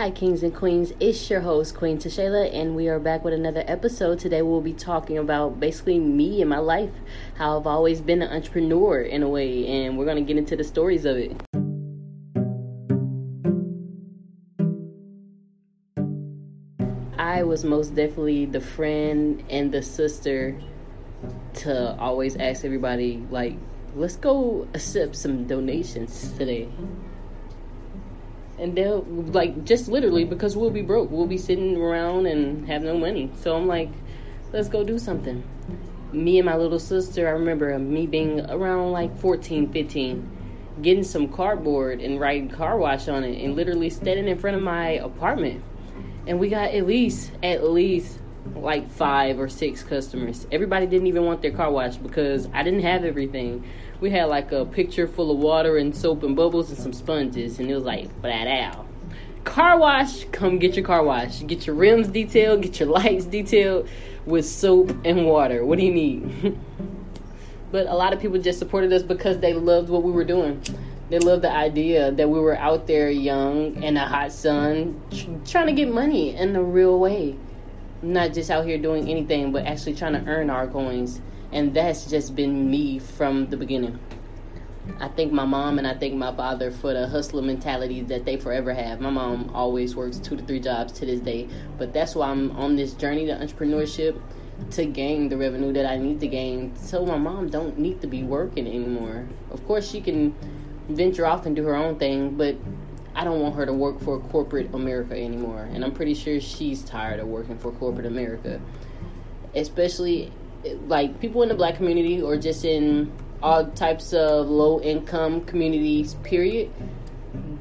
Hi, kings and queens. It's your host, Queen Tashayla, and we are back with another episode. Today, we'll be talking about basically me and my life, how I've always been an entrepreneur in a way, and we're going to get into the stories of it. I was most definitely the friend and the sister to always ask everybody, like, let's go accept some donations today and they'll like just literally because we'll be broke. We'll be sitting around and have no money. So i'm like let's go do something. Me and my little sister i remember me being around like 14 15 getting some cardboard and writing car wash on it and literally standing in front of my apartment. And we got at least at least like five or six customers. Everybody didn't even want their car wash because i didn't have everything we had like a picture full of water and soap and bubbles and some sponges, and it was like flat out. Car wash, come get your car wash. Get your rims detailed, get your lights detailed with soap and water. What do you need? but a lot of people just supported us because they loved what we were doing. They loved the idea that we were out there young in the hot sun trying to get money in the real way. Not just out here doing anything, but actually trying to earn our coins and that's just been me from the beginning. I thank my mom and I thank my father for the hustler mentality that they forever have. My mom always works two to three jobs to this day, but that's why I'm on this journey to entrepreneurship to gain the revenue that I need to gain. So my mom don't need to be working anymore. Of course, she can venture off and do her own thing, but I don't want her to work for corporate America anymore. And I'm pretty sure she's tired of working for corporate America, especially like people in the black community or just in all types of low income communities period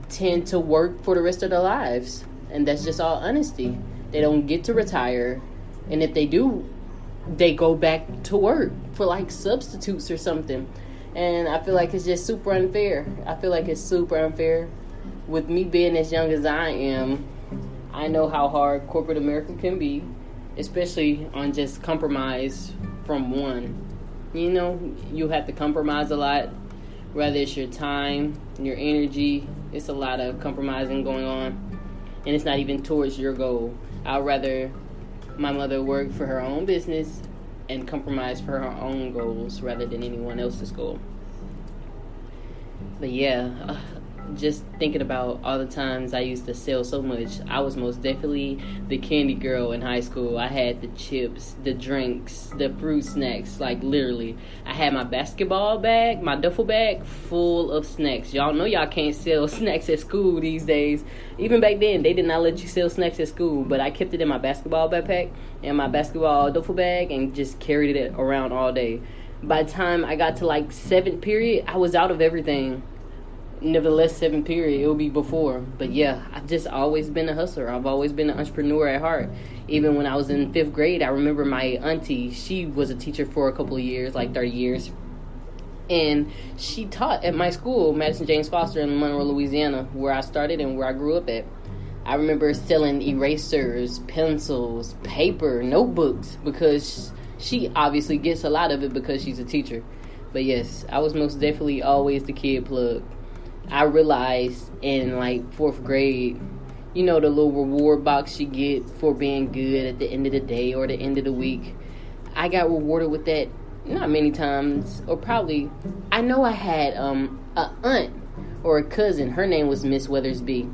tend to work for the rest of their lives. And that's just all honesty. They don't get to retire. And if they do they go back to work for like substitutes or something. And i feel like it's just super unfair. I feel like it's super unfair. With me being as young as i am i know how hard corporate america can be especially on just compromise from one. You know, you have to compromise a lot, whether it's your time, your energy. It's a lot of compromising going on, and it's not even towards your goal. I'd rather my mother work for her own business and compromise for her own goals rather than anyone else's goal. But yeah, just thinking about all the times I used to sell so much, I was most definitely the candy girl in high school. I had the chips, the drinks, the fruit snacks, like literally. I had my basketball bag, my duffel bag full of snacks. Y'all know y'all can't sell snacks at school these days. Even back then, they did not let you sell snacks at school, but I kept it in my basketball backpack and my basketball duffel bag and just carried it around all day. By the time I got to like seventh period, I was out of everything nevertheless seven period it will be before. But yeah i've just always been a hustler. I've always been an entrepreneur at heart. Even when i was in fifth grade i remember my auntie she was a teacher for a couple of years like 30 years. And she taught at my school madison james foster in monroe louisiana where i started and where i grew up at. I remember selling erasers pencils paper notebooks because she obviously gets a lot of it because she's a teacher. But yes i was most definitely always the kid plug I realized in like fourth grade, you know, the little reward box you get for being good at the end of the day or the end of the week. I got rewarded with that not many times, or probably. I know I had um a aunt or a cousin. Her name was Miss Weathersby,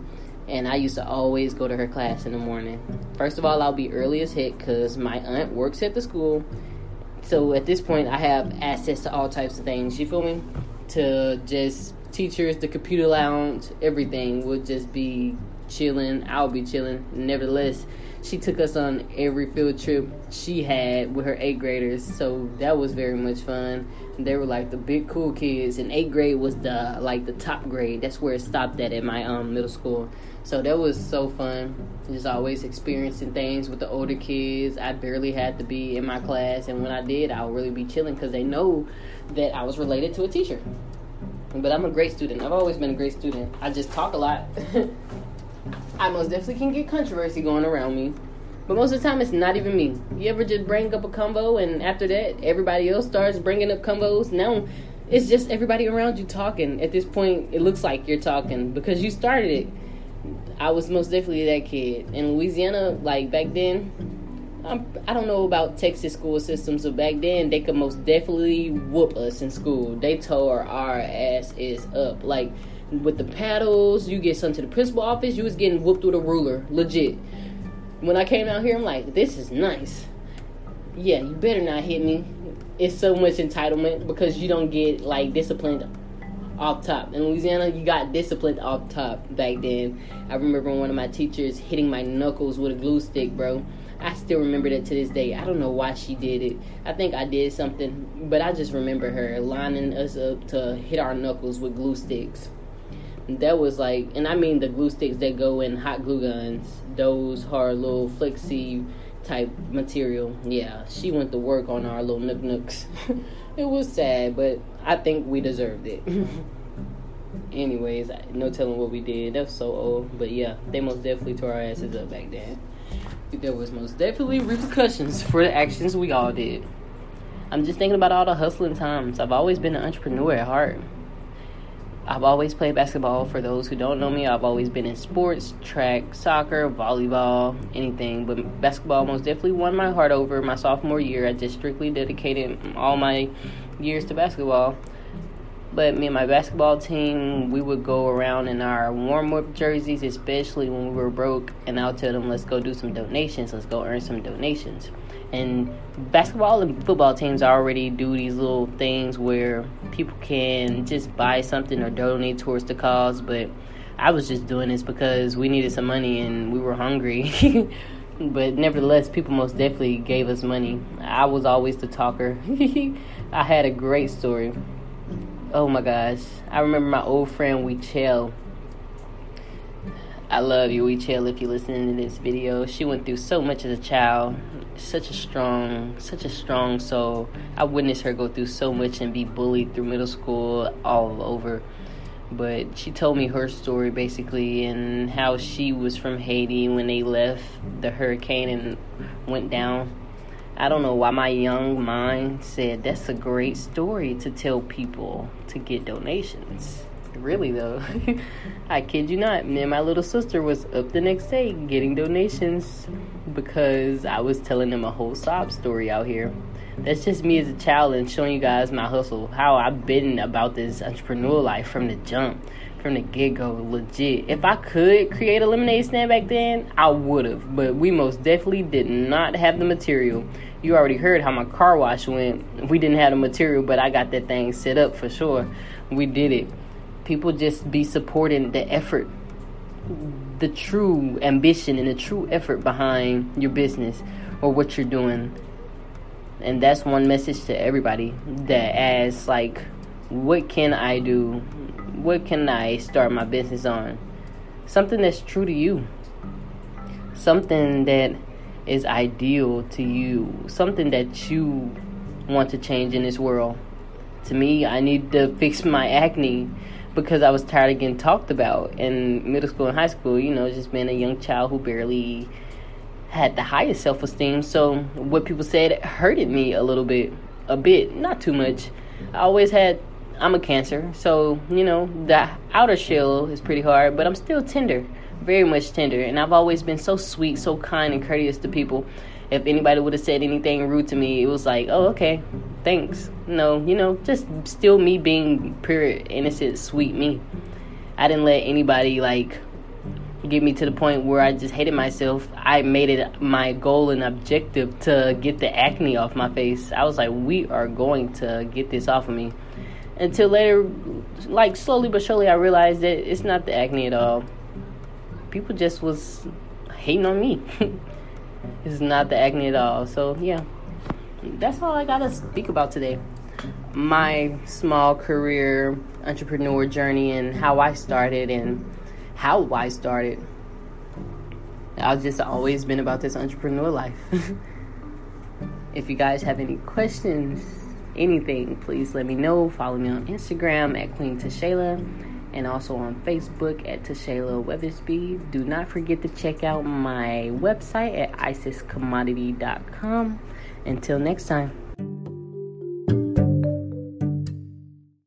and I used to always go to her class in the morning. First of all, I'll be early as heck because my aunt works at the school. So at this point, I have access to all types of things. You feel me? To just teachers, the computer lounge, everything would just be chilling. I'll be chilling. Nevertheless, she took us on every field trip she had with her eighth graders, so that was very much fun. They were like the big cool kids, and eighth grade was the like the top grade. That's where it stopped at at my um middle school. So that was so fun. Just always experiencing things with the older kids. I barely had to be in my class, and when I did, I would really be chilling because they know that I was related to a teacher. But I'm a great student. I've always been a great student. I just talk a lot. I most definitely can get controversy going around me. But most of the time, it's not even me. You ever just bring up a combo, and after that, everybody else starts bringing up combos? Now, it's just everybody around you talking. At this point, it looks like you're talking because you started it. I was most definitely that kid. In Louisiana, like back then, I'm, I don't know about Texas school systems, but back then they could most definitely whoop us in school. They tore our ass is up. Like with the paddles, you get sent to the principal office, you was getting whooped with a ruler, legit. When I came out here, I'm like, this is nice. Yeah, you better not hit me. It's so much entitlement because you don't get like disciplined off top. In Louisiana, you got disciplined off top back then. I remember one of my teachers hitting my knuckles with a glue stick, bro. I still remember that to this day. I don't know why she did it. I think I did something, but I just remember her lining us up to hit our knuckles with glue sticks. That was like, and I mean the glue sticks that go in hot glue guns, those hard little flexi type material. Yeah, she went to work on our little nook nooks. it was sad, but I think we deserved it. Anyways, no telling what we did. That was so old, but yeah, they most definitely tore our asses up back then. There was most definitely repercussions for the actions we all did. I'm just thinking about all the hustling times. I've always been an entrepreneur at heart. I've always played basketball. For those who don't know me, I've always been in sports, track, soccer, volleyball, anything. But basketball most definitely won my heart over my sophomore year. I just strictly dedicated all my years to basketball. But me and my basketball team, we would go around in our warm up jerseys, especially when we were broke. And I'll tell them, let's go do some donations. Let's go earn some donations. And basketball and football teams already do these little things where people can just buy something or donate towards the cause. But I was just doing this because we needed some money and we were hungry. but nevertheless, people most definitely gave us money. I was always the talker. I had a great story oh my gosh. I remember my old friend We Chill. I love you, We Chill, if you're listening to this video. She went through so much as a child. Such a strong, such a strong soul. I witnessed her go through so much and be bullied through middle school all over. But she told me her story basically and how she was from Haiti when they left the hurricane and went down I don't know why my young mind said that's a great story to tell people to get donations. Really though, I kid you not. Me and my little sister was up the next day getting donations because I was telling them a whole sob story out here. That's just me as a child and showing you guys my hustle, how I've been about this entrepreneur life from the jump from the get go, legit. If I could create a lemonade stand back then, I would have. But we most definitely did not have the material. You already heard how my car wash went. We didn't have the material, but I got that thing set up for sure. We did it. People just be supporting the effort, the true ambition, and the true effort behind your business or what you're doing. And that's one message to everybody that asks, like, what can I do what can I start my business on? Something that's true to you. Something that is ideal to you. Something that you want to change in this world. To me, I need to fix my acne because I was tired of getting talked about in middle school and high school. You know, just being a young child who barely had the highest self esteem. So what people said hurted me a little bit, a bit, not too much. I always had I'm a cancer, so you know the outer shell is pretty hard, but I'm still tender, very much tender, and I've always been so sweet, so kind, and courteous to people. If anybody would have said anything rude to me, it was like, oh, okay, thanks. No, you know, just still me being pure, innocent, sweet me. I didn't let anybody like get me to the point where I just hated myself. I made it my goal and objective to get the acne off my face. I was like, we are going to get this off of me until later, like slowly but surely, I realized that it's not the acne at all. People just was hating on me. it's not the acne at all. So yeah, that's all I gotta speak about today. My small career entrepreneur journey and how I started and how I started. I've just always been about this entrepreneur life. if you guys have any questions anything, please let me know. Follow me on Instagram at Queen Tashayla and also on Facebook at Tashayla Weathersby. Do not forget to check out my website at isiscommodity.com. Until next time.